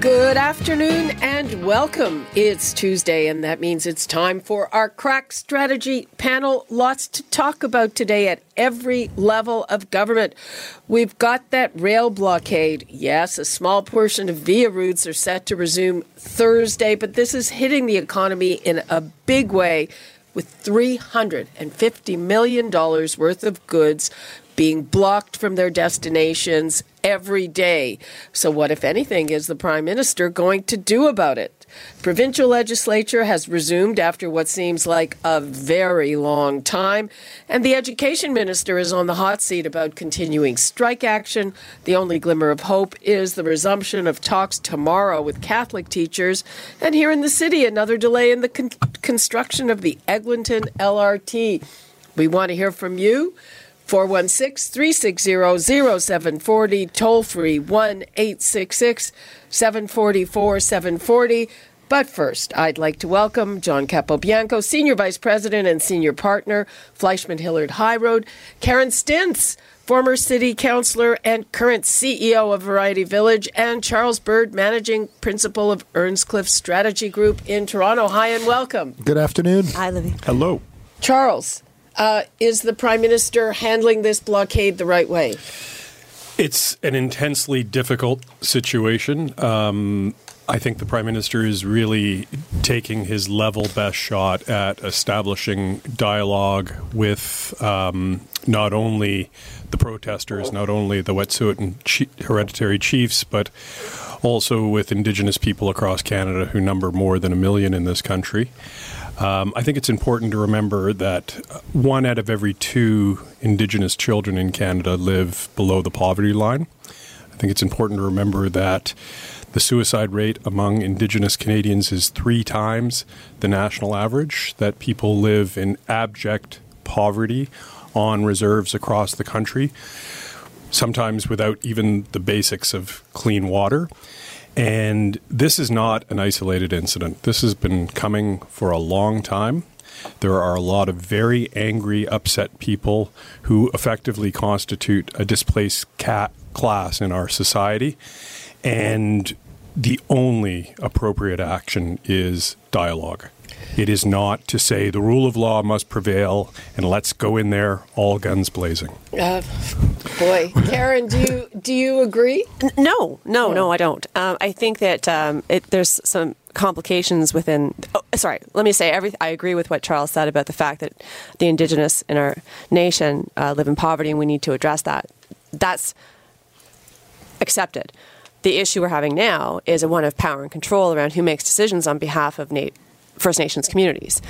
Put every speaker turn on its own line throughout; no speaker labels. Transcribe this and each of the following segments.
Good afternoon and welcome. It's Tuesday, and that means it's time for our crack strategy panel. Lots to talk about today at every level of government. We've got that rail blockade. Yes, a small portion of via routes are set to resume Thursday, but this is hitting the economy in a big way with $350 million worth of goods being blocked from their destinations every day. So, what, if anything, is the Prime Minister going to do about it? Provincial legislature has resumed after what seems like a very long time, and the Education Minister is on the hot seat about continuing strike action. The only glimmer of hope is the resumption of talks tomorrow with Catholic teachers, and here in the city, another delay in the con- construction of the Eglinton LRT. We want to hear from you. 416 360 0740, toll free 1 866 744 740. But first, I'd like to welcome John Capobianco, Senior Vice President and Senior Partner, FleishmanHillard HighRoad, Karen Stintz, former City Councillor and current CEO of Variety Village, and Charles Bird, Managing Principal of Earnscliffe Strategy Group in Toronto. Hi and welcome.
Good afternoon.
Hi, Libby.
Hello.
Charles, uh, is the Prime Minister handling this blockade the right way?
It's an intensely difficult situation. Um, I think the Prime Minister is really taking his level best shot at establishing dialogue with um, not only the protesters, not only the Wet'suwet'en hereditary chiefs, but also with Indigenous people across Canada who number more than a million in this country. Um, I think it's important to remember that one out of every two Indigenous children in Canada live below the poverty line. I think it's important to remember that the suicide rate among Indigenous Canadians is three times the national average, that people live in abject poverty on reserves across the country, sometimes without even the basics of clean water. And this is not an isolated incident. This has been coming for a long time. There are a lot of very angry, upset people who effectively constitute a displaced cat class in our society. And the only appropriate action is dialogue. It is not to say the rule of law must prevail and let's go in there all guns blazing. Uh,
boy, Karen, do you do you agree?
No, no, no, I don't. Um, I think that um, it, there's some complications within. Oh, sorry, let me say every. I agree with what Charles said about the fact that the indigenous in our nation uh, live in poverty, and we need to address that. That's accepted. The issue we're having now is a one of power and control around who makes decisions on behalf of Nate First Nations communities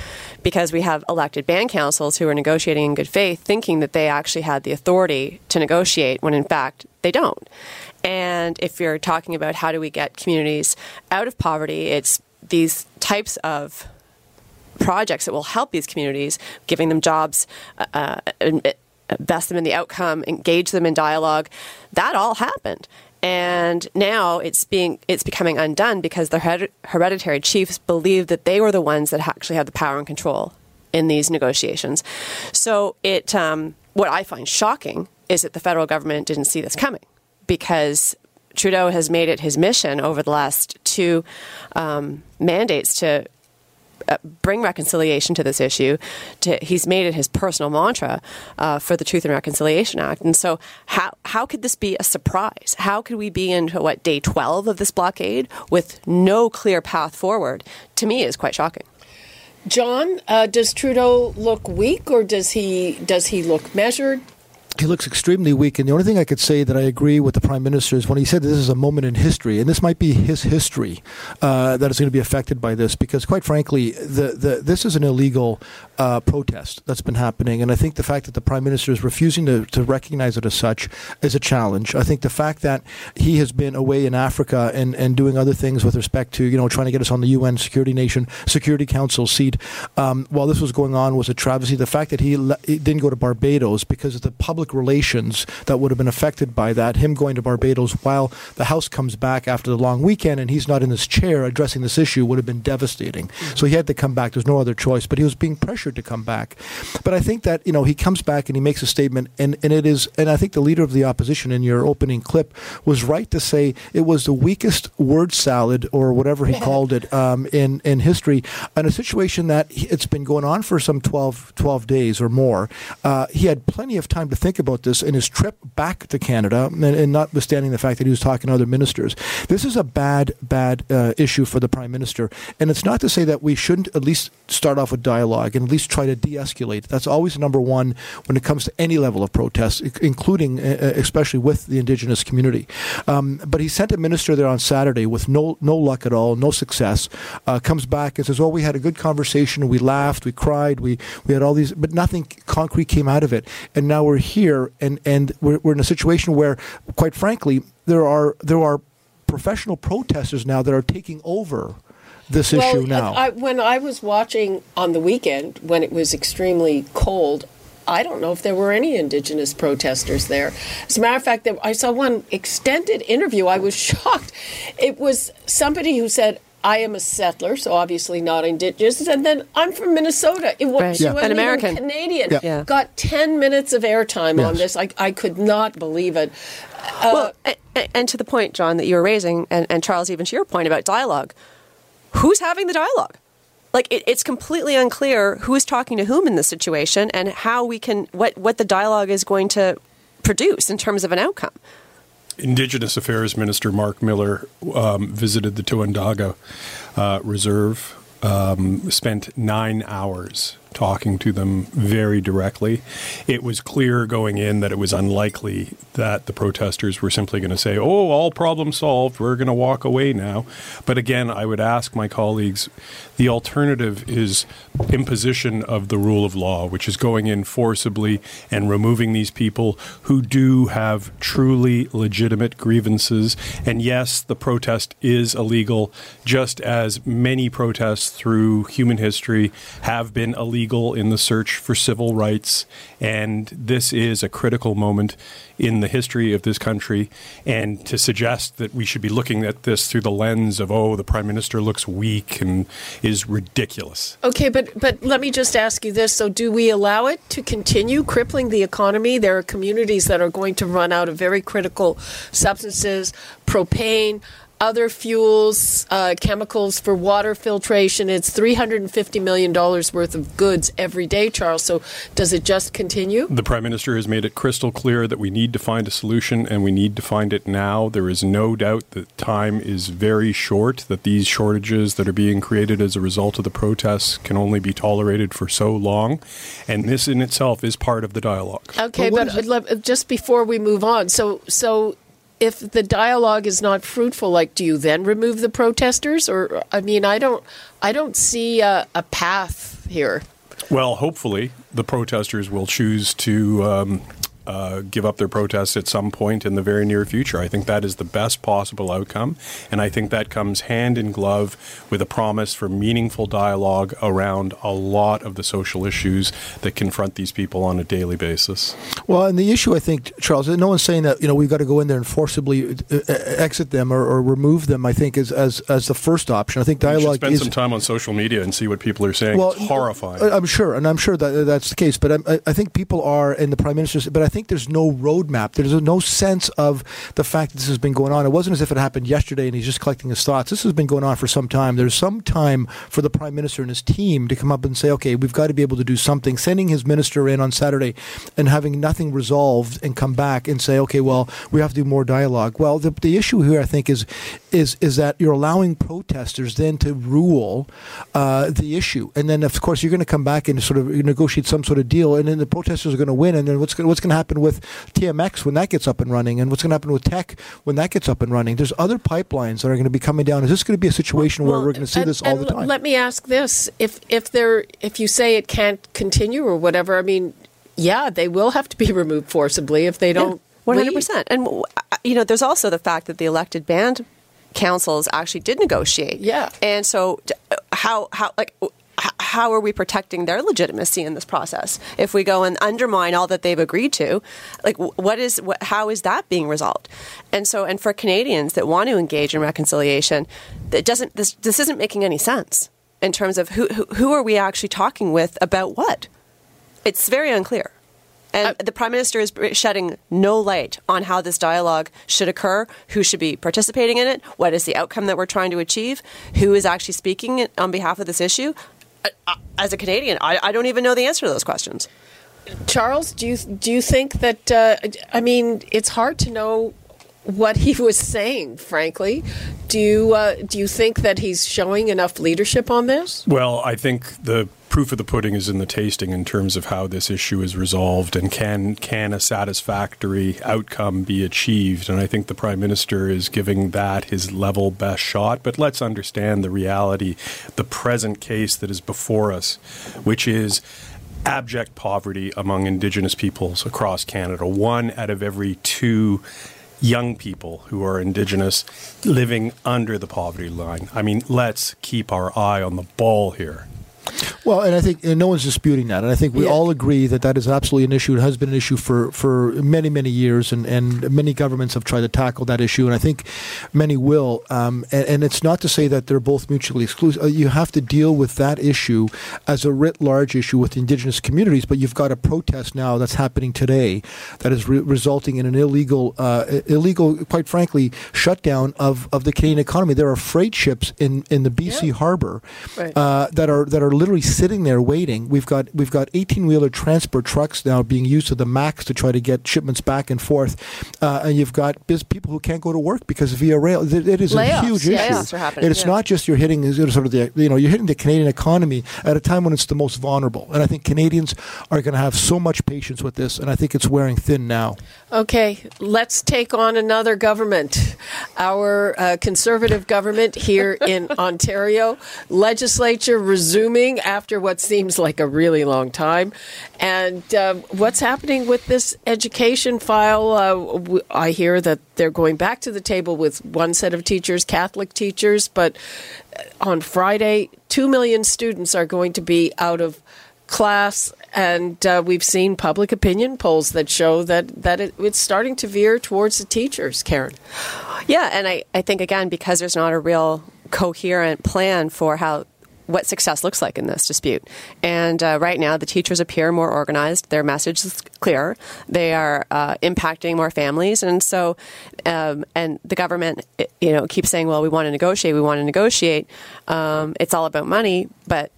because we have elected band councils who are negotiating in good faith, thinking that they actually had the authority to negotiate when in fact they don't. And if you're talking about how do we get communities out of poverty, it's these types of projects that will help these communities, giving them jobs, uh, uh invest them in the outcome, engage them in dialogue. That all happened and now it's being it's becoming undone because the hereditary chiefs believe that they were the ones that actually have the power and control in these negotiations. So it um, what I find shocking is that the federal government didn't see this coming because Trudeau has made it his mission over the last two um, mandates to bring reconciliation to this issue. To, he's made it his personal mantra uh, for the Truth and Reconciliation Act. And so, how how could this be a surprise? How could we be into what day twelve of this blockade with no clear path forward? To me, is quite shocking.
John, uh, does Trudeau look weak, or does he does he look measured?
He looks extremely weak. And the only thing I could say that I agree with the prime minister is when he said this is a moment in history, and this might be his history uh, that is going to be affected by this, because quite frankly, the, the this is an illegal uh, protest that's been happening. And I think the fact that the prime minister is refusing to, to recognize it as such is a challenge. I think the fact that he has been away in Africa and, and doing other things with respect to you know trying to get us on the UN Security Nation Security Council seat um, while this was going on was a travesty. The fact that he, le- he didn't go to Barbados because of the public relations that would have been affected by that, him going to Barbados while the House comes back after the long weekend and he's not in this chair addressing this issue would have been devastating. So he had to come back. There's no other choice, but he was being pressured to come back. But I think that you know he comes back and he makes a statement, and, and it is, and I think the leader of the opposition in your opening clip was right to say it was the weakest word salad or whatever he called it um, in in history, in a situation that it's been going on for some 12, 12 days or more. Uh, he had plenty of time to think about this in his trip back to Canada, and, and notwithstanding the fact that he was talking to other ministers. This is a bad, bad uh, issue for the prime minister, and it's not to say that we shouldn't at least start off with dialogue and at least try to de-escalate. That's always number one when it comes to any level of protest, including uh, uh, especially with the indigenous community. Um, but he sent a minister there on Saturday with no no luck at all, no success. Uh, comes back and says, "Well, we had a good conversation. We laughed, we cried, we we had all these, but nothing concrete came out of it. And now we're here, and and we're, we're in a situation where, quite frankly, there are there are professional protesters now that are taking over this
well,
issue now.
I, when I was watching on the weekend when it was extremely cold, I don't know if there were any indigenous protesters there. As a matter of fact, I saw one extended interview. I was shocked. It was somebody who said, I am a settler, so obviously not indigenous. And then I'm from Minnesota. It was
right. yeah. an American
Canadian.
Yeah.
Yeah. Got ten minutes of airtime
yes.
on this. I, I could not believe it.
Uh, well, and, and, to the point, John, that you were raising, and, and Charles, even to your point about dialogue, who's having the dialogue? like it, it's completely unclear who's talking to whom in this situation and how we can what what the dialogue is going to produce in terms of an outcome.
Indigenous Affairs Minister Mark Miller um, visited the Tyendinaga uh, Reserve, um, spent nine hours talking to them very directly. It was clear going in that it was unlikely that the protesters were simply going to say, oh, all problem solved, we're going to walk away now. But again, I would ask my colleagues the alternative is imposition of the rule of law, which is going in forcibly and removing these people who do have truly legitimate grievances. And yes, the protest is illegal, just as many protests through human history have been illegal illegal in the search for civil rights. And this is a critical moment in the history of this country. And to suggest that we should be looking at this through the lens of, oh, the prime minister looks weak and is ridiculous.
Okay, but, but let me just ask you this. So, do we allow it to continue crippling the economy? There are communities that are going to run out of very critical substances, propane other fuels, uh, chemicals for water filtration. It's $350 million worth of goods every day, Charles. So does it just continue?
The Prime Minister has made it crystal clear that we need to find a solution and we need to find it now. There is no doubt that time is very short, that these shortages that are being created as a result of the protests can only be tolerated for so long. And this in itself is part of the dialogue.
Okay, but, but just before we move on, so so if the dialogue is not fruitful, like, do you then remove the protesters? Or, I mean, I don't, I don't see a, a path here.
Well, hopefully, the protesters will choose to um, uh, give up their protests at some point in the very near future. I think that is the best possible outcome, and I think that comes hand in glove with a promise for meaningful dialogue around a lot of the social issues that confront these people on a daily basis.
Well, and the issue, I think, Charles, no one's saying that you know we've got to go in there and forcibly uh, uh, exit them or, or remove them. I think is as as the first option. I think dialogue.
spend
is,
some time on social media and see what people are saying.
Well,
it's horrifying.
I'm sure, and I'm sure that that's the case. But I, I think people are, and the prime minister. But I think think there's no roadmap. There's no sense of the fact that this has been going on. It wasn't as if it happened yesterday and he's just collecting his thoughts. This has been going on for some time. There's some time for the prime minister and his team to come up and say, okay, we've got to be able to do something. Sending his minister in on Saturday and having nothing resolved and come back and say, okay, well, we have to do more dialogue. Well, the, the issue here, I think, is is is that you're allowing protesters then to rule uh, the issue, and then of course you're going to come back and sort of negotiate some sort of deal, and then the protesters are going to win, and then what's what's going to happen? Happen with TMX when that gets up and running, and what's going to happen with Teck when that gets up and running. There's other pipelines that are going to be coming down. Is this going to be a situation
Well,
where we're going to see
and-
this all
and
the time?
Let me ask this: if if there if you say it can't continue or whatever, I mean, yeah, they will have to be removed forcibly if they don't.
One hundred percent, And uh, you know, there's also the fact that the elected band councils actually did negotiate.
Yeah.
And so, uh, how how like. H- How are we protecting their legitimacy in this process? If we go and undermine all that they've agreed to, like what is what, how is that being resolved? And so, and for Canadians that want to engage in reconciliation, that doesn't this this isn't making any sense in terms of who who, who are we actually talking with about what? It's very unclear. And uh, the Prime Minister is shedding no light on how this dialogue should occur, who should be participating in it, what is the outcome that we're trying to achieve, who is actually speaking on behalf of this issue. I- I- As a Canadian, I, I don't even know the answer to those questions.
Charles, do you do you think that? Uh, I mean, it's hard to know what he was saying. Frankly, do you uh, do you think that he's showing enough leadership on this?
Well, I think the proof of the pudding is in the tasting in terms of how this issue is resolved and can can a satisfactory outcome be achieved. And I think the prime minister is giving that his level best shot. But let's understand the reality, the present case that is before us, which is abject poverty among Indigenous peoples across Canada. One out of every two young people who are Indigenous living under the poverty line. I mean, let's keep our eye on the ball here.
Well, and I think and no one's disputing that, and I think we
Yeah.
all agree that that is absolutely an issue. It has been an issue for, for many many years, and, and many governments have tried to tackle that issue, and I think many will. Um, and, and it's not to say that they're both mutually exclusive. Uh, You have to deal with that issue as a writ large issue with the indigenous communities, but you've got a protest now that's happening today that is re- resulting in an illegal, uh, illegal, quite frankly, shutdown of, of the Canadian economy. There are freight ships in, in the BC
Yeah.
harbor
Right.
uh, that are that are literally sitting there waiting. We've got we've got 18 wheeler transport trucks now being used to the max to try to get shipments back and forth, uh, and you've got biz- people who can't go to work because VIA Rail. It, it is
Layoffs,
a huge issue. And it's
yeah.
not just you're hitting sort of the you know you're hitting the Canadian economy at a time when it's the most vulnerable, and I think Canadians are going to have so much patience with this, and I think it's wearing thin now.
Okay, let's take on another government. Our uh, conservative government here in Ontario, legislature resuming after what seems like a really long time. And uh, what's happening with this education file? Uh, I hear that they're going back to the table with one set of teachers, Catholic teachers, but uh, on Friday, two million students are going to be out of class, and uh, we've seen public opinion polls that show that that it, it's starting to veer towards the teachers. Karen,
Yeah, and I, I think again because there's not a real coherent plan for how what success looks like in this dispute. And uh, right now, the teachers appear more organized. Their message is clear. They are uh, impacting more families, and so um, and the government, you know, keeps saying, "Well, we want to negotiate. We want to negotiate. Um, it's all about money," but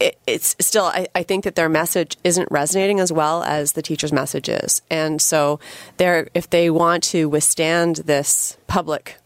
it, it's still I, I think that their message isn't resonating as well as the teacher's message is and so they're if they want to withstand this public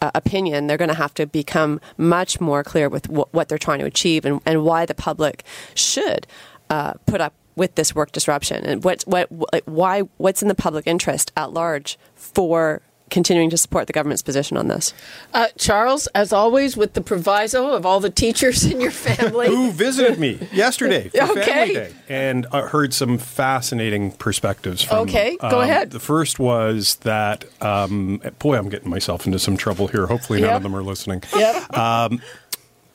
uh, opinion they're going to have to become much more clear with wh- what they're trying to achieve and, and why the public should uh, put up with this work disruption and what, what why what's in the public interest at large for continuing to support the government's position on this
uh, Charles, as always, with the proviso of all the teachers in your family.
Who visited me yesterday for
Okay.
Family Day and uh, heard some fascinating perspectives from them.
Okay, go
Um,
ahead.
The first was that, um, boy, I'm getting myself into some trouble here. Hopefully, none
Yep.
of them are listening.
Yep.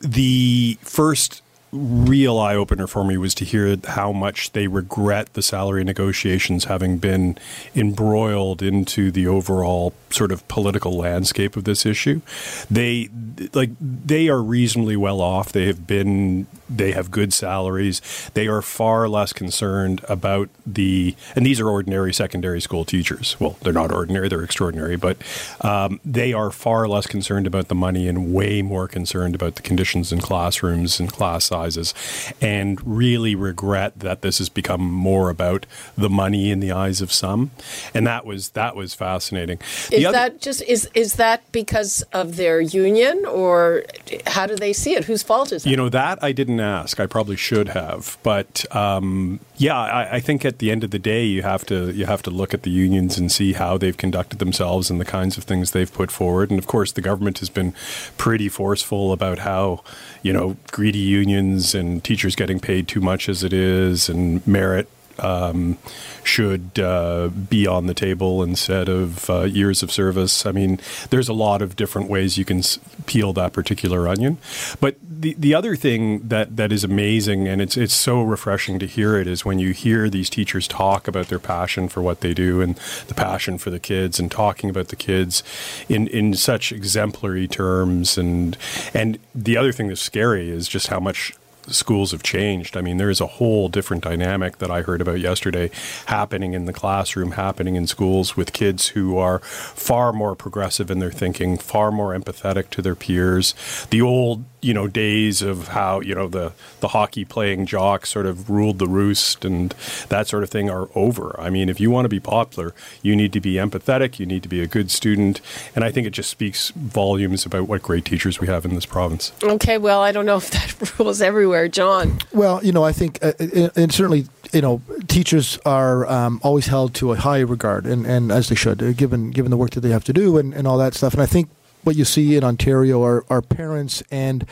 the first real eye opener for me was to hear how much they regret the salary negotiations having been embroiled into the overall sort of political landscape of this issue. They like they are reasonably well off. They have been they have good salaries. They are far less concerned about the and these are ordinary secondary school teachers. Well, they're not ordinary; they're extraordinary, but um, they are far less concerned about the money and way more concerned about the conditions in classrooms and class size sizes, and really regret that this has become more about the money in the eyes of some. And that was that was fascinating.
Is other, that just is is that because of their union, or how do they see it? Whose fault is it?
You know that I didn't ask. I probably should have, but um, yeah, I, I, think at the end of the day, you have to you have to look at the unions and see how they've conducted themselves and the kinds of things they've put forward. And of course, the government has been pretty forceful about how you know greedy unions and teachers getting paid too much as it is, and merit um, should uh, be on the table instead of uh, years of service. I mean, there's a lot of different ways you can s- peel that particular onion. But the the other thing that, that is amazing and it's it's so refreshing to hear it is when you hear these teachers talk about their passion for what they do and the passion for the kids and talking about the kids in in such exemplary terms and and the other thing that's scary is just how much schools have changed. I mean, there is a whole different dynamic that I heard about yesterday happening in the classroom, happening in schools with kids who are far more progressive in their thinking, far more empathetic to their peers. The old you know days of how you know the the hockey playing jock sort of ruled the roost and that sort of thing are over. I mean, if you want to be popular, you need to be empathetic, you need to be a good student, and I think it just speaks volumes about what great teachers we have in this province.
Okay, well, I don't know if that rules everywhere, John.
Well, you know, I think, uh, uh and certainly, you know, teachers are um, always held to a high regard, and, and as they should, uh, given given the work that they have to do and, and all that stuff. And I think what you see in Ontario are, are parents and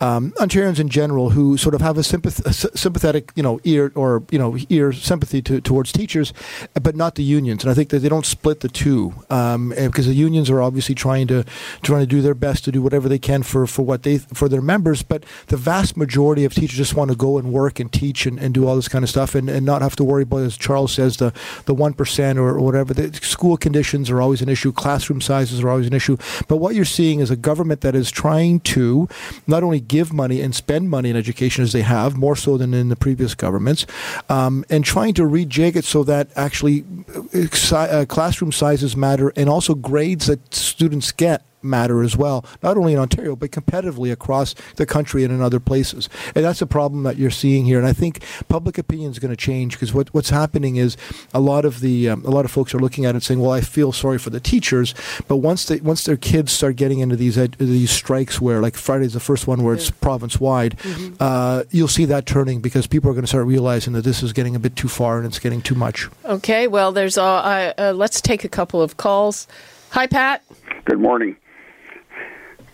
um, Ontarians in general who sort of have a, sympath- a sympathetic, you know, ear or you know ear sympathy to, towards teachers, but not the unions. And I think that they don't split the two um, because the unions are obviously trying to trying to do their best to do whatever they can for, for what they for their members. But the vast majority of teachers just want to go and work and teach and, and do all this kind of stuff and, and not have to worry about, as Charles says, the the one percent or, or whatever. The school conditions are always an issue. Classroom sizes are always an issue. But what you're seeing is a government that is trying to not only give money and spend money in education as they have, more so than in the previous governments, um, and trying to rejig it so that actually uh, uh classroom sizes matter and also grades that students get matter as well, not only in Ontario, but competitively across the country and in other places. And that's a problem that you're seeing here. And I think public opinion is going to change because what, what's happening is a lot of the um, a lot of folks are looking at it and saying, "Well, I feel sorry for the teachers," but once they once their kids start getting into these ed- these strikes where, like Friday's the first one where yeah. it's province wide, mm-hmm. uh, you'll see that turning because people are going to start realizing that this is getting a bit too far and it's getting too much.
Okay, well, there's uh, uh, let's take a couple of calls. Hi, Pat.
Good morning.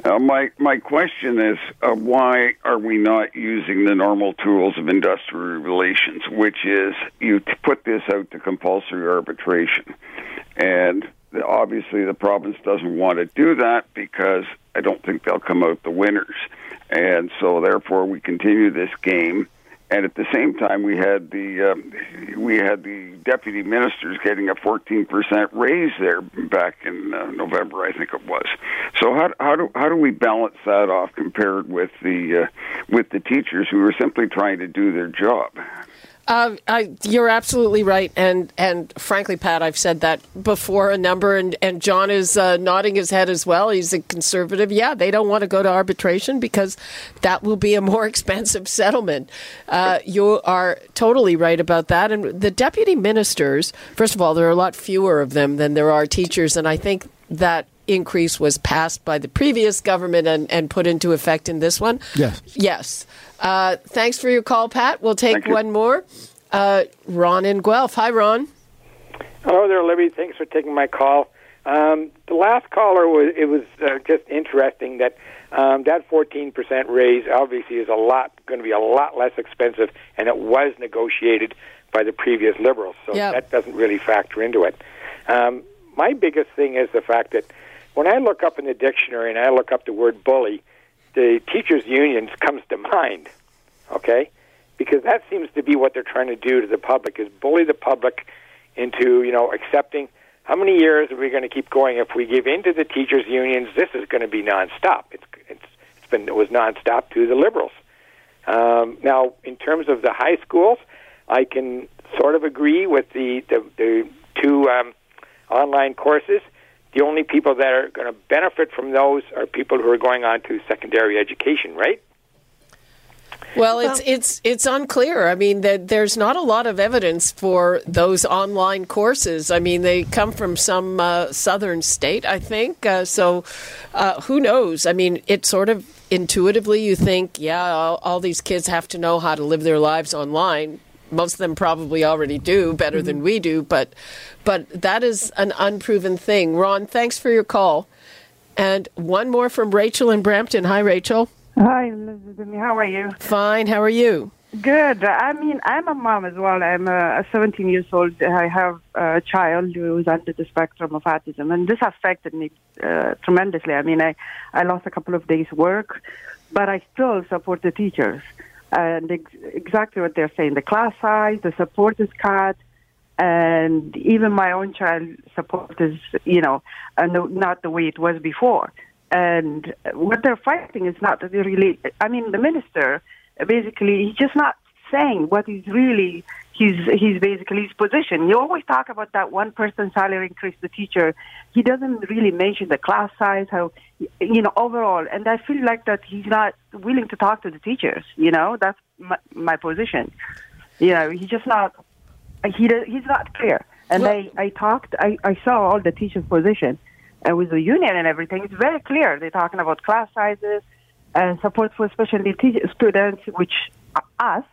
Uh, my my question is, uh, why are we not using the normal tools of industrial relations, which is you put this out to compulsory arbitration, and obviously the province doesn't want to do that because I don't think they'll come out the winners, and so therefore we continue this game and at the same time we had the uh, we had the deputy ministers getting a 14% raise there back in uh, November I think it was. So how how do how do we balance that off compared with the uh, with the teachers who are simply trying to do their job
uh, I, you're absolutely right, and and frankly, Pat, I've said that before a number, and and John is uh, nodding his head as well. He's a conservative. Yeah, they don't want to go to arbitration because that will be a more expensive settlement. Uh, you are totally right about that. And the deputy ministers, first of all, there are a lot fewer of them than there are teachers, and I think that increase was passed by the previous government and, and put into effect in this one.
Yes.
Yes. Uh, thanks for your call, Pat. We'll take one more. Uh, Ron in Guelph. Hi, Ron.
Hello there, Libby. Thanks for taking my call. Um, the last caller was it was uh, just interesting that um, that 14% raise obviously is a lot going to be a lot less expensive, and it was negotiated by the previous Liberals, so yep. that doesn't really factor into it. Um, my biggest thing is the fact that when I look up in the dictionary and I look up the word bully, the teachers' unions comes to mind. Okay, because that seems to be what they're trying to do to the public is bully the public into you know accepting. How many years are we going to keep going? If we give in to the teachers' unions, this is going to be nonstop. It's it's it's been it was nonstop to the liberals. Um, now, in terms of the high schools, I can sort of agree with the the, the two um, online courses the only people that are going to benefit from those are people who are going on to secondary education, right?
Well, it's it's it's unclear. I mean, that there's not a lot of evidence for those online courses. I mean, they come from some uh, southern state, I think. Uh, so, uh, who knows? I mean, it sort of intuitively you think, yeah, all, all, these kids have to know how to live their lives online. Most of them probably already do better mm-hmm. than we do, but but that is an unproven thing. Ron, thanks for your call. And one more from Rachel in Brampton. Hi, Rachel.
Hi, Elizabeth. How are you?
Fine. How are you?
Good. I mean, I'm a mom as well. I'm a 17 years old. I have a child who is under the spectrum of autism, and this affected me uh, tremendously. I mean, I I lost a couple of days' work, but I still support the teachers, and ex- exactly what they're saying: the class size, the support is cut, and even my own child support is, you know, uh, not the way it was before. And what they're fighting is not really, I mean, the minister basically, he's just not saying what is really his, his basically his position. You always talk about that one person salary increase the teacher. He doesn't really mention the class size, how, you know, overall. And I feel like that he's not willing to talk to the teachers, you know, that's my, my position. You know, he's just not, he, he's not clear. And well, I, I talked, I, I saw all the teachers' position uh, with the union and everything, it's very clear. They're talking about class sizes and support for special needs students, which us.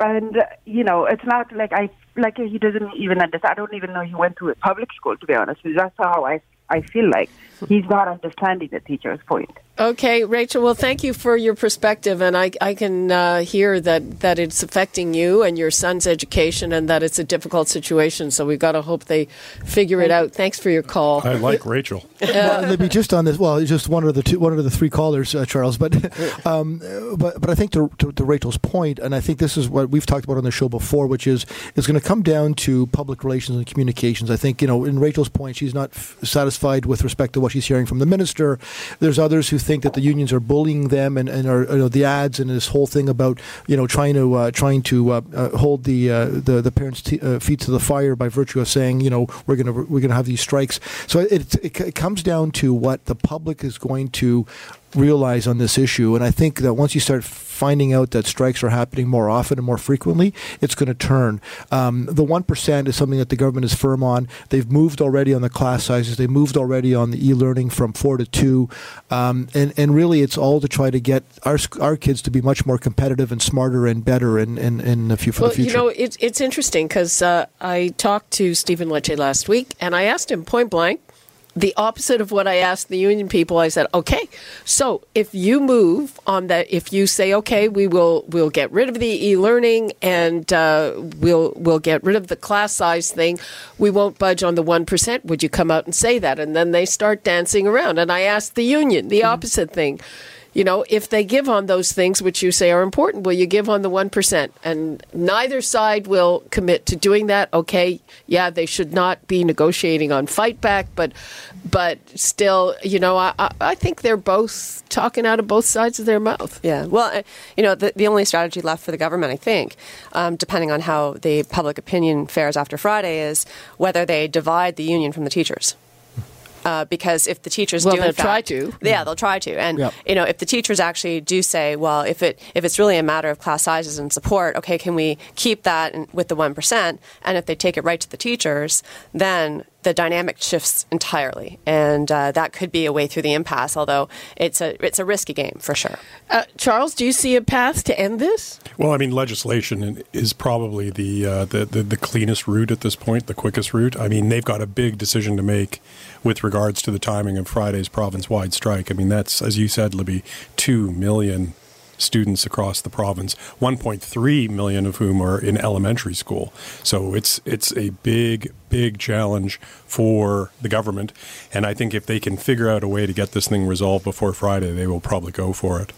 And you know, it's not like I like he doesn't even understand. I don't even know he went to a public school to be honest. That's how I I feel like he's not understanding the teacher's point.
Okay, Rachel. Well, thank you for your perspective, and I, I can uh, hear that, that it's affecting you and your son's education, and that it's a difficult situation. So we've got to hope they figure it out. Thanks for your call.
I like Rachel.
well, let me just on this. Well, just one of the two, one of the three callers, uh, Charles. But, um, but but I think to, to, to, Rachel's point, and I think this is what we've talked about on the show before, which is it's going to come down to public relations and communications. I think you know, in Rachel's point, she's not f- satisfied with respect to what she's hearing from the minister. There's others who think that the unions are bullying them and, and are you know, the ads and this whole thing about you know trying to uh, trying to uh, uh, hold the uh, the the parents' t- uh, feet to the fire by virtue of saying you know we're gonna we're gonna have these strikes. So it, it, it comes down to what the public is going to realize on this issue. And I think that once you start finding out that strikes are happening more often and more frequently, it's going to turn. Um, the 1% is something that the government is firm on. They've moved already on the class sizes, they moved already on the e learning from four to two. Um, and, and really, it's all to try to get our, our kids to be much more competitive and smarter and better in, in, in the, for
well,
the future.
You know, it's, it's interesting because uh, I talked to Stephen Lecce last week and I asked him point blank the opposite of what I asked the union people. I said, okay, so if you move on that, if you say, okay, we will we'll get rid of the e-learning and uh, we'll we'll get rid of the class size thing, we won't budge on the one percent. Would you come out and say that? And then they start dancing around. And I asked the union the mm-hmm. opposite thing you know, if they give on those things which you say are important, will you give on the 1%? And neither side will commit to doing that. Okay, yeah, they should not be negotiating on fight back, but but still, you know, I, I think they're both talking out of both sides of their mouth.
Yeah. Well, you know, the, the only strategy left for the government, I think, um, depending on how the public opinion fares after Friday, is whether they divide the union from the teachers. Uh, because if the teachers
well,
do,
they'll
fact,
try to.
Yeah, they'll try to. And yep. you know, if the teachers actually do say, well, if it if it's really a matter of class sizes and support, okay, can we keep that with the one percent? And if they take it right to the teachers, then the dynamic shifts entirely, and uh, that could be a way through the impasse. Although it's a it's a risky game for sure.
Uh, Charles, do you see a path to end this?
Well, I mean, legislation is probably the, uh, the, the the cleanest route at this point, the quickest route. I mean, they've got a big decision to make with regards to the timing of Friday's province-wide strike. I mean, that's as you said, Libby, two million students across the province, 1.3 million of whom are in elementary school. So it's it's a big big challenge for the government, and I think if they can figure out a way to get this thing resolved before Friday, they will probably go for it.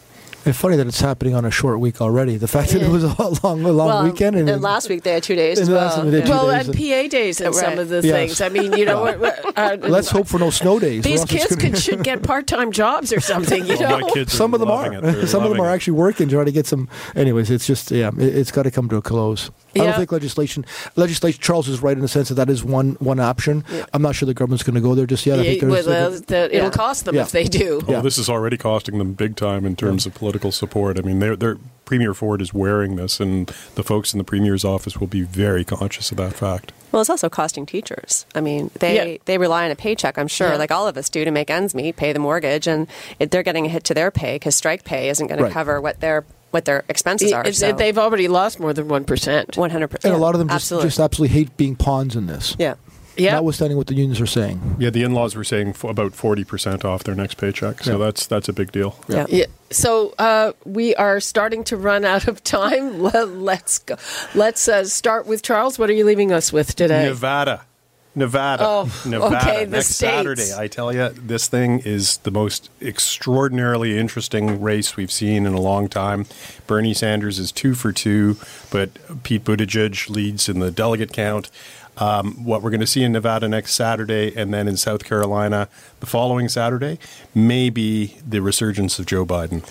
It's funny that it's happening on a short week already. The fact that it was a long, a long
well,
weekend,
and, and, last week they had two days.
And
well,
two
well,
days
and PA days and right. some of the yes. things. I mean, you know,
uh, let's hope for no snow days.
These kids could, should get part-time jobs or something. You
well,
know,
some of them are. Some of them are actually working trying to get some. Anyways, it's just yeah, it, has got to come to a close. Yeah. I don't think legislation. Legislation. Charles is right in the sense that that is one one option. Yeah. I'm not sure the government's going to go there just yet. I think
well, uh, the, it'll cost them if they do.
Oh, this is already costing them big time in terms of political political support. I mean, they're, they're Premier Ford is wearing this, and the folks in the Premier's office will be very conscious of that fact.
Well, it's also costing teachers. I mean, they,
Yeah.
they rely on a paycheck, I'm sure,
Yeah.
like all of us do, to make ends meet, pay the mortgage, and it, they're getting a hit to their pay because strike pay isn't going
Right.
to cover what their what their expenses are.
It's-
So.
They've already lost more than 1%.
100%.
And a lot of them just,
absolutely.
just absolutely hate being pawns in this.
yeah.
Yeah.
Notwithstanding what the unions are saying.
Yeah, the in-laws were saying f- about forty percent off their next paycheck, so
Yeah.
that's that's a big deal.
Yeah.
Yeah. So uh, we are starting to run out of time. Let- Let's go. Let's uh, start with Charles. What are you leaving us with today?
Nevada. Nevada.
Oh,
Nevada.
okay, the
Next
States.
Saturday. I tell you, this thing is the most extraordinarily interesting race we've seen in a long time. Bernie Sanders is two for two, but Pete Buttigieg leads in the delegate count. Um, what we're going to see in Nevada next Saturday and then in South Carolina the following Saturday may be the resurgence of Joe Biden.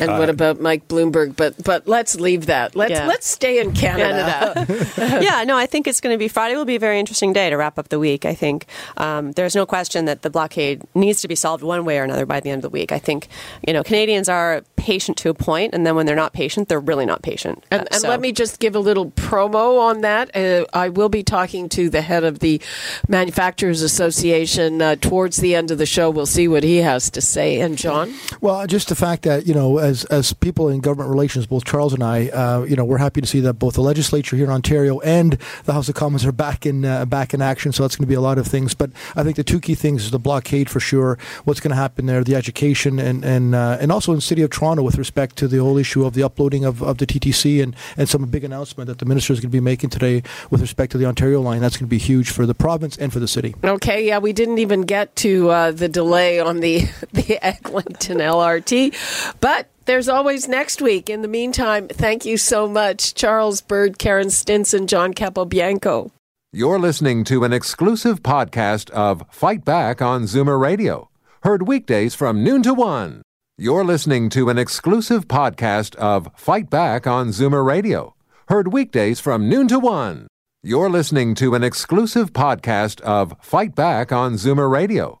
And what about Mike Bloomberg? But but let's leave that. Let's
Yeah.
let's stay in Canada.
yeah, no, I think it's going to be Friday will be a very interesting day to wrap up the week. I think um, there's no question that the blockade needs to be solved one way or another by the end of the week. I think you know Canadians are patient to a point, and then when they're not patient, they're really not patient.
And,
Uh,
and
so-
let me just give a little promo on that. Uh, I will be talking to the head of the Manufacturers Association uh, towards the end of the show. We'll see what he has to say. And John,
Well, just the fact that you know, as as people in government relations, both Charles and I, uh, you know, we're happy to see that both the legislature here in Ontario and the House of Commons are back in uh, back in action. So that's going to be a lot of things. But I think the two key things is the blockade for sure. What's going to happen there, the education, and and uh, and also in the city of Toronto with respect to the whole issue of the uploading of, of the TTC and and some big announcement that the minister is going to be making today with respect to the Ontario line. That's going to be huge for the province and for the city.
okay, yeah, we didn't even get to uh, the delay on the the Eglinton LRT, but. There's always next week. In the meantime, thank you so much, Charles Bird, Karen Stintz, John Capobianco.
You're listening to an exclusive podcast of Fight Back on Zoomer Radio, heard weekdays from noon to one. You're listening to an exclusive podcast of Fight Back on Zoomer Radio, heard weekdays from noon to one. You're listening to an exclusive podcast of Fight Back on Zoomer Radio,